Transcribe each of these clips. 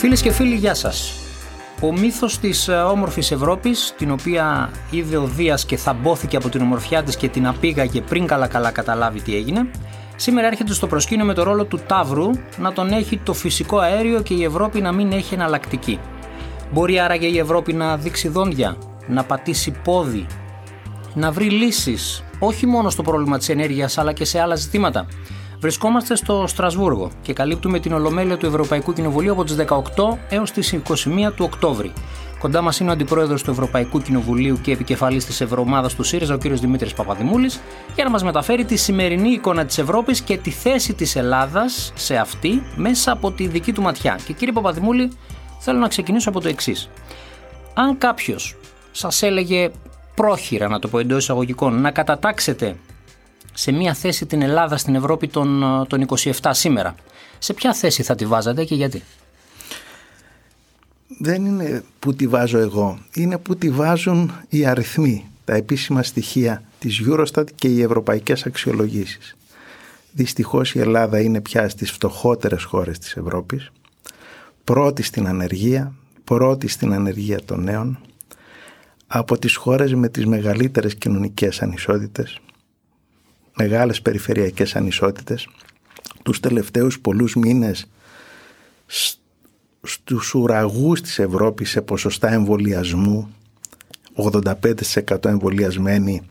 Φίλες και φίλοι, γεια σας. Ο μύθος της ε, όμορφης Ευρώπης, την οποία είδε ο Δίας και θαμπόθηκε από την ομορφιά της και την απήγαγε πριν καλά-καλά καταλάβει τι έγινε, σήμερα έρχεται στο προσκήνιο με το ρόλο του Ταύρου να τον έχει το φυσικό αέριο και η Ευρώπη να μην έχει εναλλακτική. Μπορεί άραγε η Ευρώπη να δείξει δόντια, να πατήσει πόδι, να βρει λύσεις όχι μόνο στο πρόβλημα της ενέργειας αλλά και σε άλλα ζητήματα. Βρισκόμαστε στο Στρασβούργο και καλύπτουμε την Ολομέλεια του Ευρωπαϊκού Κοινοβουλίου από τις 18 έως τις 21 του Οκτώβρη. Κοντά μας είναι ο Αντιπρόεδρος του Ευρωπαϊκού Κοινοβουλίου και επικεφαλής της Ευρωομάδας του ΣΥΡΙΖΑ, ο κ. Δημήτρης Παπαδημούλης, για να μας μεταφέρει τη σημερινή εικόνα της Ευρώπης και τη θέση της Ελλάδας σε αυτή μέσα από τη δική του ματιά. Και κύριε Παπαδημούλη, θέλω να ξεκινήσω από το εξής. Αν κάποιος σας έλεγε πρόχειρα, να το πω εντός εισαγωγικών, να κατατάξετε σε μια θέση την Ελλάδα στην Ευρώπη των, των 27 σήμερα. Σε ποια θέση θα τη βάζατε και γιατί; Δεν είναι που τη βάζω εγώ, είναι που τη βάζουν οι αριθμοί, τα επίσημα στοιχεία της Eurostat και οι ευρωπαϊκές αξιολογήσεις. Δυστυχώς η Ελλάδα είναι πια στις φτωχότερες χώρες της Ευρώπης, πρώτη στην ανεργία, πρώτη στην ανεργία των νέων, από τις χώρες με τις μεγαλύτερες κοινωνικές ανισότητες, μεγάλες περιφερειακές ανισότητες. Τους τελευταίους πολλούς μήνες στους ουραγούς της Ευρώπης σε ποσοστά εμβολιασμού 85% εμβολιασμένοι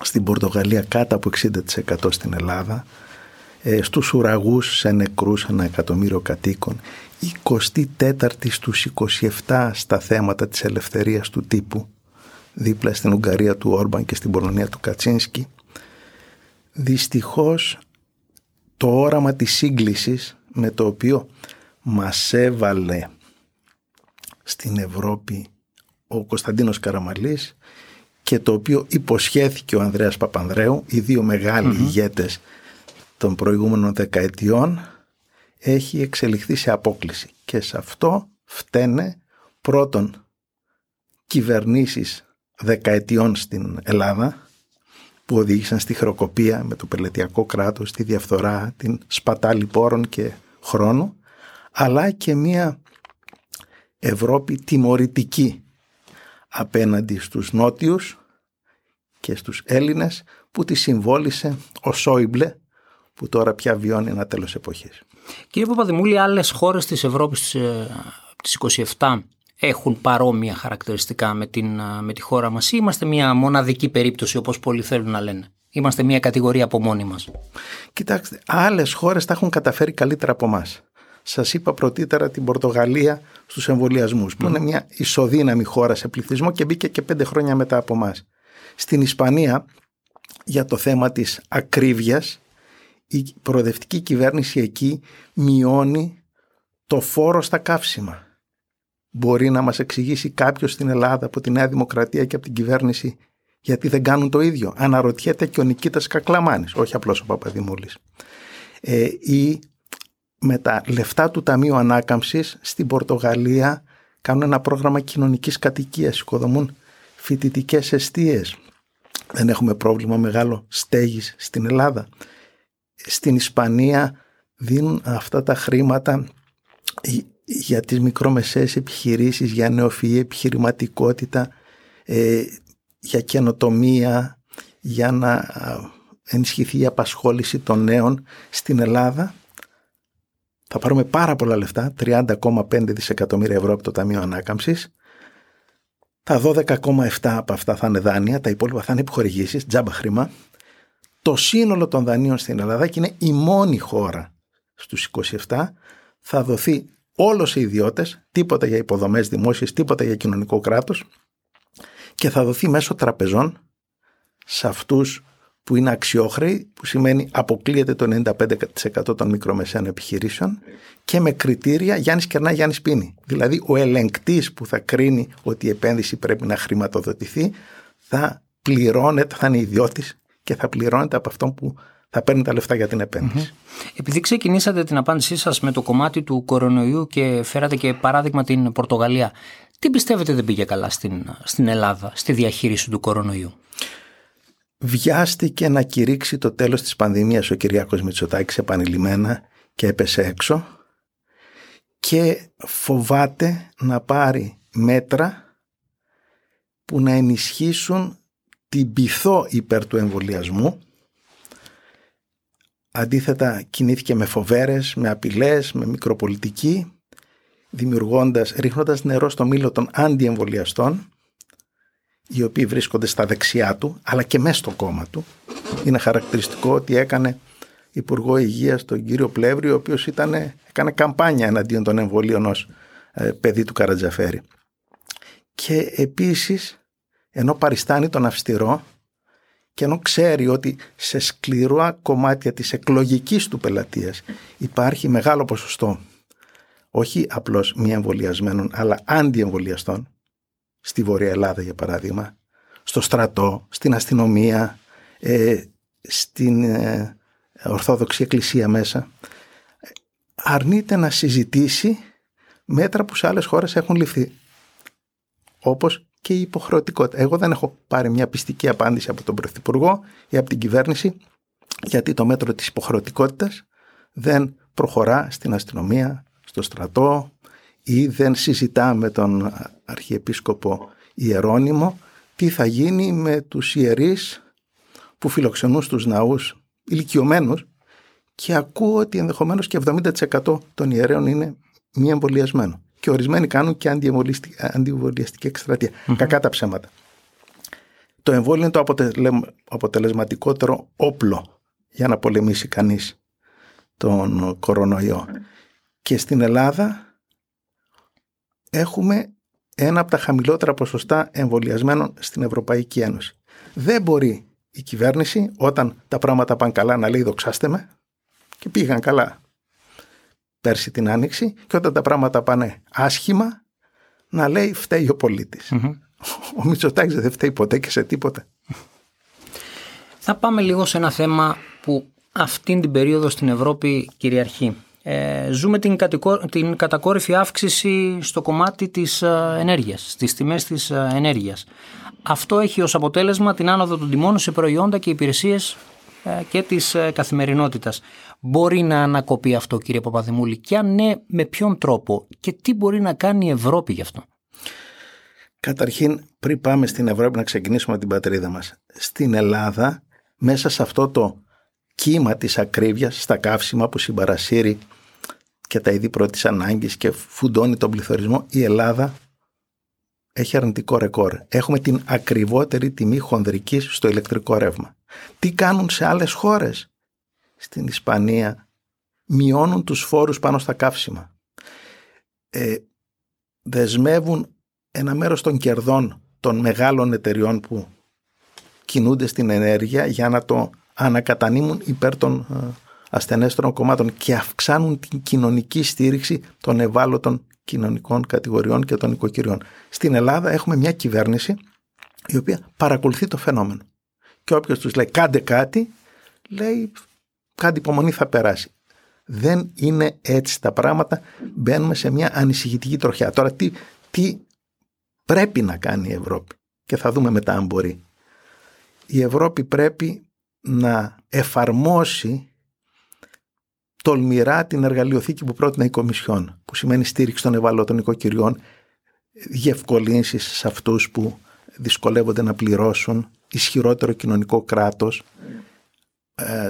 στην Πορτογαλία κάτω από 60% στην Ελλάδα ε, στους ουραγούς σε νεκρούς ένα εκατομμύριο κατοίκων 24η στους 27 στα θέματα της ελευθερίας του τύπου δίπλα στην Ουγγαρία του Όρμπαν και στην Πολωνία του Κατσίνσκι δυστυχώς το όραμα της σύγκλησης με το οποίο μας έβαλε στην Ευρώπη ο Κωνσταντίνος Καραμαλής και το οποίο υποσχέθηκε ο Ανδρέας Παπανδρέου, οι δύο μεγάλοι ηγέτες των προηγούμενων δεκαετιών, έχει εξελιχθεί σε απόκληση. Και σε αυτό φταίνε πρώτον κυβερνήσεις δεκαετιών στην Ελλάδα, που οδήγησαν στη χροκοπία με το πελετειακό κράτος, τη διαφθορά, την σπατάλη πόρων και χρόνου, αλλά και μια Ευρώπη τιμωρητική απέναντι στους νότιους και στους Έλληνες που τη συμβόλησε ο Σόιμπλε που τώρα πια βιώνει ένα τέλος εποχής. Κύριε Παπαδημούλη, άλλες χώρες της Ευρώπης της 27 έχουν παρόμοια χαρακτηριστικά με, την, με τη χώρα μας ή είμαστε μια μοναδική περίπτωση όπως πολλοί θέλουν να λένε. Είμαστε μια κατηγορία από μόνοι μας. Κοιτάξτε, άλλες χώρες τα έχουν καταφέρει καλύτερα από εμάς. Σας είπα πρωτήτερα την Πορτογαλία στους εμβολιασμούς, που είναι μια ισοδύναμη χώρα σε πληθυσμό και μπήκε και πέντε χρόνια μετά από εμάς. Στην Ισπανία για το θέμα της ακρίβειας η προοδευτική κυβέρνηση εκεί μειώνει το φόρο στα καύσιμα. Μπορεί να μας εξηγήσει κάποιος στην Ελλάδα από τη Νέα Δημοκρατία και από την κυβέρνηση γιατί δεν κάνουν το ίδιο. Αναρωτιέται και ο Νικήτας Κακλαμάνης, όχι απλώς ο Παπαδημούλης. Ε, ή με τα λεφτά του Ταμείου Ανάκαμψης στην Πορτογαλία κάνουν ένα πρόγραμμα κοινωνικής κατοικίας, οικοδομούν φοιτητικές αιστείες. Δεν έχουμε πρόβλημα μεγάλο στέγης στην Ελλάδα. Στην Ισπανία δίνουν αυτά τα χρήματα για τις μικρομεσαίες επιχειρήσεις, για νεοφυή επιχειρηματικότητα, ε, για καινοτομία, για να ενισχυθεί η απασχόληση των νέων στην Ελλάδα. Θα πάρουμε πάρα πολλά λεφτά, 30,5 δισεκατομμύρια ευρώ από το Ταμείο Ανάκαμψης. Τα 12,7 από αυτά θα είναι δάνεια, τα υπόλοιπα θα είναι επιχορηγήσεις, τζάμπα χρήμα. Το σύνολο των δανείων στην Ελλάδα και είναι η μόνη χώρα στους 27 θα δοθεί όλος οι ιδιώτες, τίποτα για υποδομές δημόσιες, τίποτα για κοινωνικό κράτος και θα δοθεί μέσω τραπεζών σε αυτούς που είναι αξιόχρεοι, που σημαίνει αποκλείεται το 95% των μικρομεσαίων επιχειρήσεων και με κριτήρια Γιάννης Κερνά, Γιάννης Πίνη. Δηλαδή ο ελεγκτής που θα κρίνει ότι η επένδυση πρέπει να χρηματοδοτηθεί θα πληρώνεται, θα είναι ιδιώτης και θα πληρώνεται από αυτόν που θα παίρνει τα λεφτά για την επένδυση. Επειδή ξεκινήσατε την απάντησή σας με το κομμάτι του κορονοϊού και φέρατε και παράδειγμα την Πορτογαλία, τι πιστεύετε δεν πήγε καλά στην, στην Ελλάδα, στη διαχείριση του κορονοϊού; Βιάστηκε να κηρύξει το τέλος της πανδημίας ο Κυριάκος Μητσοτάκης επανειλημμένα και έπεσε έξω και φοβάται να πάρει μέτρα που να ενισχύσουν την πειθό υπέρ του εμβολιασμού. Αντίθετα κινήθηκε με φοβέρες, με απειλές, με μικροπολιτική, δημιουργώντας, ρίχνοντας νερό στο μήλο των αντιεμβολιαστών, οι οποίοι βρίσκονται στα δεξιά του, αλλά και μέσα στο κόμμα του. Είναι χαρακτηριστικό ότι έκανε Υπουργό Υγείας τον κύριο Πλεύρη, ο οποίος ήταν, έκανε καμπάνια εναντίον των εμβολίων ως ε, παιδί του Καρατζαφέρη. Και επίσης, ενώ παριστάνει τον αυστηρό και ενώ ξέρει ότι σε σκληρά κομμάτια της εκλογικής του πελατείας υπάρχει μεγάλο ποσοστό όχι απλώς μη εμβολιασμένων αλλά αντιεμβολιαστών στη Βόρεια Ελλάδα για παράδειγμα στο στρατό, στην αστυνομία, ε, στην ε, Ορθόδοξη Εκκλησία μέσα αρνείται να συζητήσει μέτρα που σε άλλες χώρες έχουν ληφθεί όπως και η υποχρεωτικότητα. Εγώ δεν έχω πάρει μια πιστική απάντηση από τον Πρωθυπουργό ή από την κυβέρνηση γιατί το μέτρο της υποχρεωτικότητας δεν προχωρά στην αστυνομία, στο στρατό ή δεν συζητά με τον Αρχιεπίσκοπο Ιερώνυμο τι θα γίνει με τους ιερείς που φιλοξενούν στους ναούς ηλικιωμένους και ακούω ότι ενδεχομένως και 70% των ιερέων είναι μη εμβολιασμένο. Και ορισμένοι κάνουν και αντιεμβολιαστική εκστρατεία. Κακά τα ψέματα. Το εμβόλιο είναι το αποτελεσματικότερο όπλο για να πολεμήσει κανείς τον κορονοϊό. Και στην Ελλάδα έχουμε ένα από τα χαμηλότερα ποσοστά εμβολιασμένων στην Ευρωπαϊκή Ένωση. Δεν μπορεί η κυβέρνηση όταν τα πράγματα πάνε καλά να λέει δοξάστε με και πήγαν καλά πέρσι την Άνοιξη και όταν τα πράγματα πάνε άσχημα να λέει φταίει ο πολιτης Ο Μητσοτάκης δεν φταίει ποτέ και σε τίποτα. Θα πάμε λίγο σε ένα θέμα που αυτήν την περίοδο στην Ευρώπη κυριαρχεί. Ε, ζούμε την, την κατακόρυφη αύξηση στο κομμάτι της ε, ενέργειας, στις τιμές της ε, ενέργειας. Αυτό έχει ως αποτέλεσμα την άνοδο των τιμών σε προϊόντα και υπηρεσίες ε, και της ε, καθημερινότητας. Μπορεί να ανακοπεί αυτό κύριε Παπαδημούλη και αν ναι με ποιον τρόπο και τι μπορεί να κάνει η Ευρώπη γι' αυτό; Καταρχήν πριν πάμε στην Ευρώπη να ξεκινήσουμε την πατρίδα μας. Στην Ελλάδα μέσα σε αυτό το κύμα της ακρίβειας στα καύσιμα που συμπαρασύρει και τα είδη πρώτης ανάγκης και φουντώνει τον πληθωρισμό η Ελλάδα έχει αρνητικό ρεκόρ. Έχουμε την ακριβότερη τιμή χονδρικής στο ηλεκτρικό ρεύμα. Τι κάνουν σε άλλες χώρες; Στην Ισπανία μειώνουν τους φόρους πάνω στα καύσιμα. Ε, δεσμεύουν ένα μέρος των κερδών των μεγάλων εταιριών που κινούνται στην ενέργεια για να το ανακατανείμουν υπέρ των ε, ασθενέστερων κομμάτων και αυξάνουν την κοινωνική στήριξη των ευάλωτων κοινωνικών κατηγοριών και των οικοκυριών. Στην Ελλάδα έχουμε μια κυβέρνηση η οποία παρακολουθεί το φαινόμενο. Και όποιος τους λέει κάντε κάτι, λέει κάτι υπομονή θα περάσει. Δεν είναι έτσι τα πράγματα. Μπαίνουμε σε μια ανησυχητική τροχιά. Τώρα τι, τι πρέπει να κάνει η Ευρώπη; Και θα δούμε μετά αν μπορεί. Η Ευρώπη πρέπει να εφαρμόσει τολμηρά την εργαλειοθήκη που πρότεινε η Κομισιόν, που σημαίνει στήριξη των ευαλώτων οικοκυριών, διευκολύνσεις σε αυτούς που δυσκολεύονται να πληρώσουν, ισχυρότερο κοινωνικό κράτος, ε,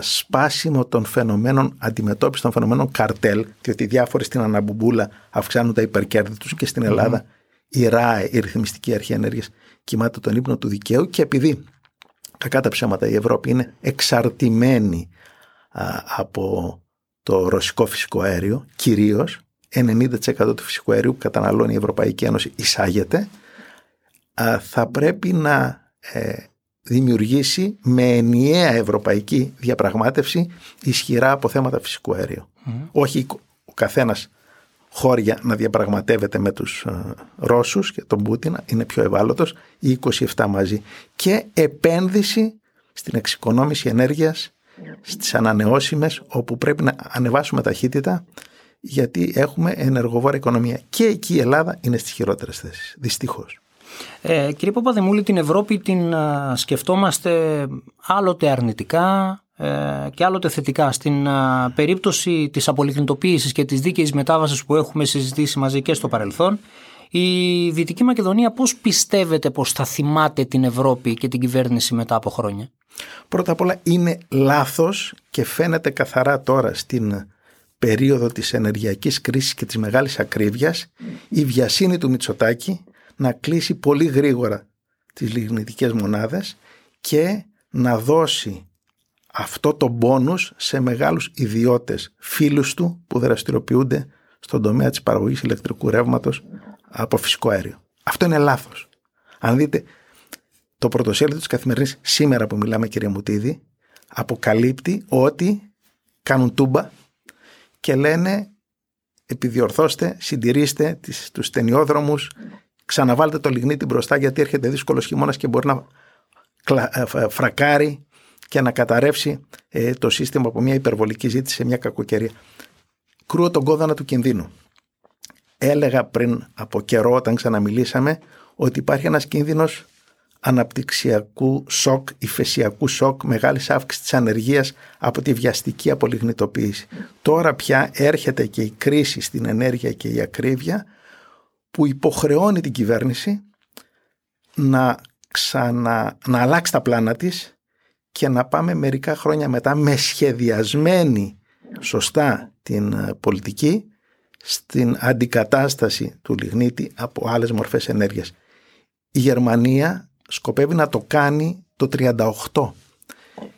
σπάσιμο των φαινομένων, αντιμετώπιση των φαινομένων καρτέλ, διότι διάφορε στην Αναμπουμπούλα αυξάνουν τα υπερκέρδη τους και στην Ελλάδα η ΡΑΕ, η Ρυθμιστική Αρχή Ενέργειας, κοιμάται τον ύπνο του δικαίου και επειδή κακά τα ψέματα η Ευρώπη είναι εξαρτημένη από το ρωσικό φυσικό αέριο, κυρίως 90% του φυσικού αερίου που καταναλώνει η Ευρωπαϊκή Ένωση εισάγεται, θα πρέπει να ε, δημιουργήσει με ενιαία ευρωπαϊκή διαπραγμάτευση ισχυρά αποθέματα φυσικού αερίου. Όχι ο καθένας χώρια να διαπραγματεύεται με τους ε, Ρώσους και τον Πούτιν, είναι πιο ευάλωτος, οι 27 μαζί. Και επένδυση στην εξοικονόμηση ενέργειας στις ανανεώσιμες όπου πρέπει να ανεβάσουμε ταχύτητα γιατί έχουμε ενεργοβόρα οικονομία. Και εκεί η Ελλάδα είναι στις χειρότερες θέσεις, δυστυχώς. Ε, κύριε Παπαδημούλη, την Ευρώπη την σκεφτόμαστε άλλοτε αρνητικά, ε, και άλλοτε θετικά. Στην περίπτωση της απολυκνητοποίησης και της δίκαιης μετάβασης που έχουμε συζητήσει μαζί και στο παρελθόν, η Δυτική Μακεδονία πώς πιστεύετε πως θα θυμάται την Ευρώπη και την κυβέρνηση μετά από χρόνια; Πρώτα απ' όλα είναι λάθος και φαίνεται καθαρά τώρα στην περίοδο της ενεργειακής κρίσης και της μεγάλης ακρίβειας η βιασύνη του Μητσοτάκη να κλείσει πολύ γρήγορα τις λιγνητικές μονάδες και να δώσει αυτό το μπόνους σε μεγάλους ιδιώτες φίλους του που δραστηριοποιούνται στον τομέα της παραγωγής ηλεκτρικού ρεύματος από φυσικό αέριο. Αυτό είναι λάθος. Αν δείτε το πρωτοσέλιδο της καθημερινής σήμερα που μιλάμε κύριε Μουτίδη αποκαλύπτει ότι κάνουν τούμπα και λένε επιδιορθώστε, συντηρήστε τις, τους στενιόδρομους, ξαναβάλτε το λιγνίτι μπροστά γιατί έρχεται δύσκολος χειμώνας και μπορεί να ε, φρακάρει και να καταρρεύσει ε, το σύστημα από μια υπερβολική ζήτηση σε μια κακοκαιρία. Κρούω τον κόδωνα του κινδύνου. Έλεγα πριν από καιρό όταν ξαναμιλήσαμε ότι υπάρχει ένας κίνδυνος αναπτυξιακού σοκ, ηφαισιακού σοκ, μεγάλης αύξησης της ανεργίας από τη βιαστική απολιγνητοποίηση. Τώρα πια έρχεται και η κρίση στην ενέργεια και η ακρίβεια που υποχρεώνει την κυβέρνηση να, ξανα, να αλλάξει τα πλάνα της και να πάμε μερικά χρόνια μετά με σχεδιασμένη σωστά την ε, πολιτική στην αντικατάσταση του λιγνίτη από άλλες μορφές ενέργειας. Η Γερμανία σκοπεύει να το κάνει το 38.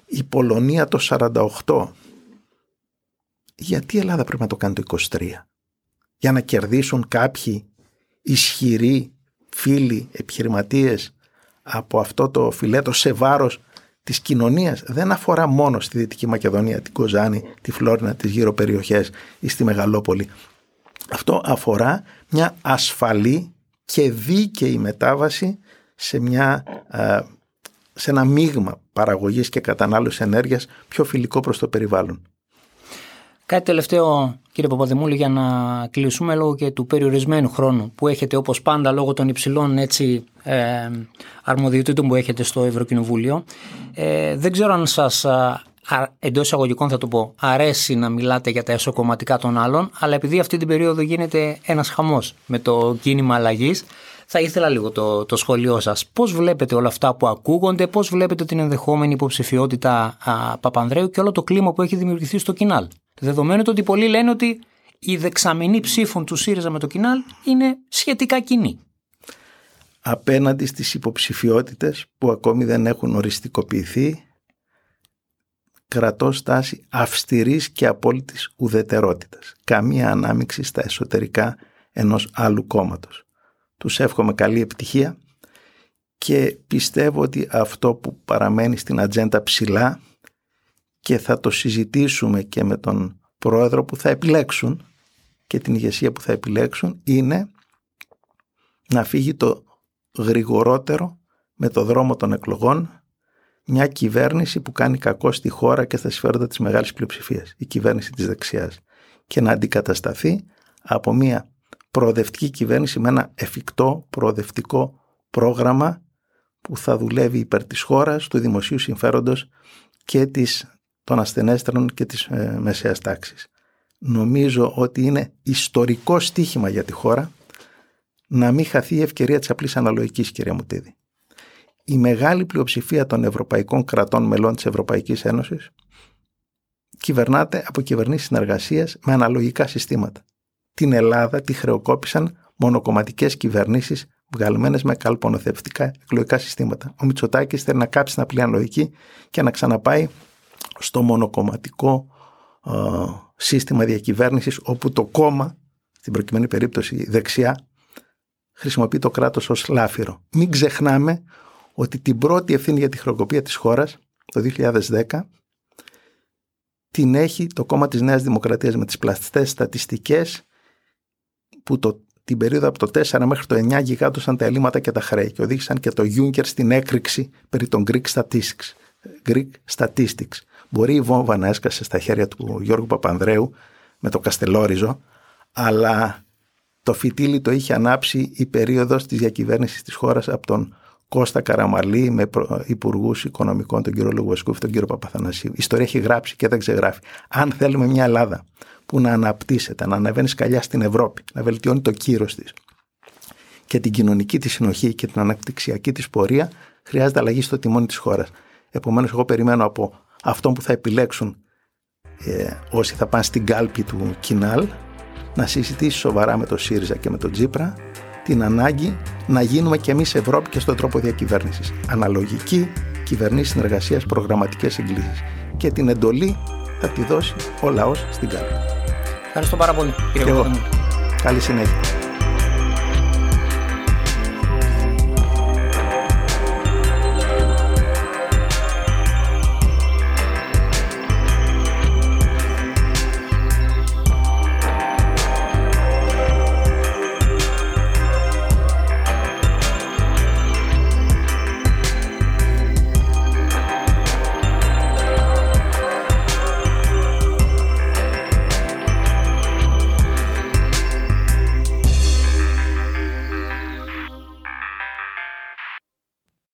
Η Πολωνία το 48. Γιατί η Ελλάδα πρέπει να το κάνει το 23. Για να κερδίσουν κάποιοι ισχυροί φίλοι επιχειρηματίες από αυτό το φιλέτο σε βάρος της κοινωνίας δεν αφορά μόνο στη Δυτική Μακεδονία, την Κοζάνη, τη Φλόρινα, τις γύρω περιοχές ή στη Μεγαλόπολη. Αυτό αφορά μια ασφαλή και δίκαιη μετάβαση σε, μια, σε ένα μείγμα παραγωγής και κατανάλωσης ενέργειας πιο φιλικό προς το περιβάλλον. Κάτι τελευταίο κύριε Παπαδημούλη για να κλείσουμε λόγω και του περιορισμένου χρόνου που έχετε όπως πάντα λόγω των υψηλών έτσι, ε, αρμοδιοτήτων που έχετε στο Ευρωκοινοβούλιο. Ε, δεν ξέρω αν σας εντός εισαγωγικών θα το πω, αρέσει να μιλάτε για τα εσωκομματικά των άλλων, αλλά επειδή αυτή την περίοδο γίνεται ένας χαμός με το κίνημα αλλαγής, θα ήθελα λίγο το, το σχόλιο σας. Πώς βλέπετε όλα αυτά που ακούγονται, πώς βλέπετε την ενδεχόμενη υποψηφιότητα α, Παπανδρέου και όλο το κλίμα που έχει δημιουργηθεί στο Κινάλ; Δεδομένου ότι πολλοί λένε ότι η δεξαμενή ψήφων του ΣΥΡΙΖΑ με το Κινάλ είναι σχετικά κοινή. Απέναντι στις υποψηφιότητες που ακόμη δεν έχουν οριστικοποιηθεί, κρατώ στάση αυστηρής και απόλυτης ουδετερότητας. Καμία ανάμειξη στα εσωτερικά ενός άλλου κόμματος. Τους εύχομαι καλή επιτυχία και πιστεύω ότι αυτό που παραμένει στην ατζέντα ψηλά και θα το συζητήσουμε και με τον πρόεδρο που θα επιλέξουν και την ηγεσία που θα επιλέξουν είναι να φύγει το γρηγορότερο με το δρόμο των εκλογών μια κυβέρνηση που κάνει κακό στη χώρα και στα συμφέροντα της μεγάλης πλειοψηφίας, η κυβέρνηση της δεξιάς. Και να αντικατασταθεί από μια προοδευτική κυβέρνηση με ένα εφικτό προοδευτικό πρόγραμμα που θα δουλεύει υπέρ της χώρας, του δημοσίου συμφέροντος και της, των ασθενέστερων και της ε, μεσαίας τάξης. Νομίζω ότι είναι ιστορικό στίχημα για τη χώρα να μην χαθεί η ευκαιρία της απλής αναλογικής, κυρία Μουτίδη. Η μεγάλη πλειοψηφία των ευρωπαϊκών κρατών μελών της Ευρωπαϊκής Ένωσης κυβερνάται από κυβερνήσεις συνεργασίας με αναλογικά συστήματα την Ελλάδα τη χρεοκόπησαν μονοκομματικές κυβερνήσεις βγαλμένες με καλπονοθευτικά εκλογικά συστήματα. Ο Μητσοτάκης θέλει να κάψει την απλή αναλογική και να ξαναπάει στο μονοκομματικό ε, σύστημα διακυβέρνησης όπου το κόμμα, στην προκειμένη περίπτωση δεξιά, χρησιμοποιεί το κράτος ως λάφυρο. Μην ξεχνάμε ότι την πρώτη ευθύνη για τη χρεοκοπία της χώρας το 2010 την έχει το κόμμα της Νέας Δημοκρατίας με τις πλαστές στατιστικές που το, την περίοδο από το 4 μέχρι το 9 γιγάντωσαν τα ελλείμματα και τα χρέη και οδήγησαν και το Juncker στην έκρηξη περί των Greek Statistics. Greek Statistics. Μπορεί η βόμβα να έσκασε στα χέρια του Γιώργου Παπανδρέου με το Καστελόριζο, αλλά το φυτίλι το είχε ανάψει η περίοδος της διακυβέρνησης της χώρας από τον Κώστα Καραμαλή με υπουργούς οικονομικών, τον κύριο Λογουασκούφ, τον κύριο Παπαθανασίου. Η ιστορία έχει γράψει και δεν ξεγράφει. Αν θέλουμε μια Ελλάδα που να αναπτύσσεται, να ανεβαίνει σκαλιά στην Ευρώπη, να βελτιώνει το κύρος της και την κοινωνική της συνοχή και την αναπτυξιακή της πορεία, χρειάζεται αλλαγή στο τιμόνι της χώρας. Επομένως, εγώ περιμένω από αυτόν που θα επιλέξουν ε, όσοι θα πάνε στην κάλπη του Κινάλ να συζητήσει σοβαρά με τον ΣΥΡΙΖΑ και με τον Τζίπρα την ανάγκη να γίνουμε κι εμείς Ευρώπη και στον τρόπο διακυβέρνησης. Αναλογική, κυβερνήσει συνεργασίας, προγραμματικές συγκλήσεις. Και την εντολή θα τη δώσει ο λαός στην κάλπη. Ευχαριστώ πάρα πολύ κύριε Καλή συνέχεια.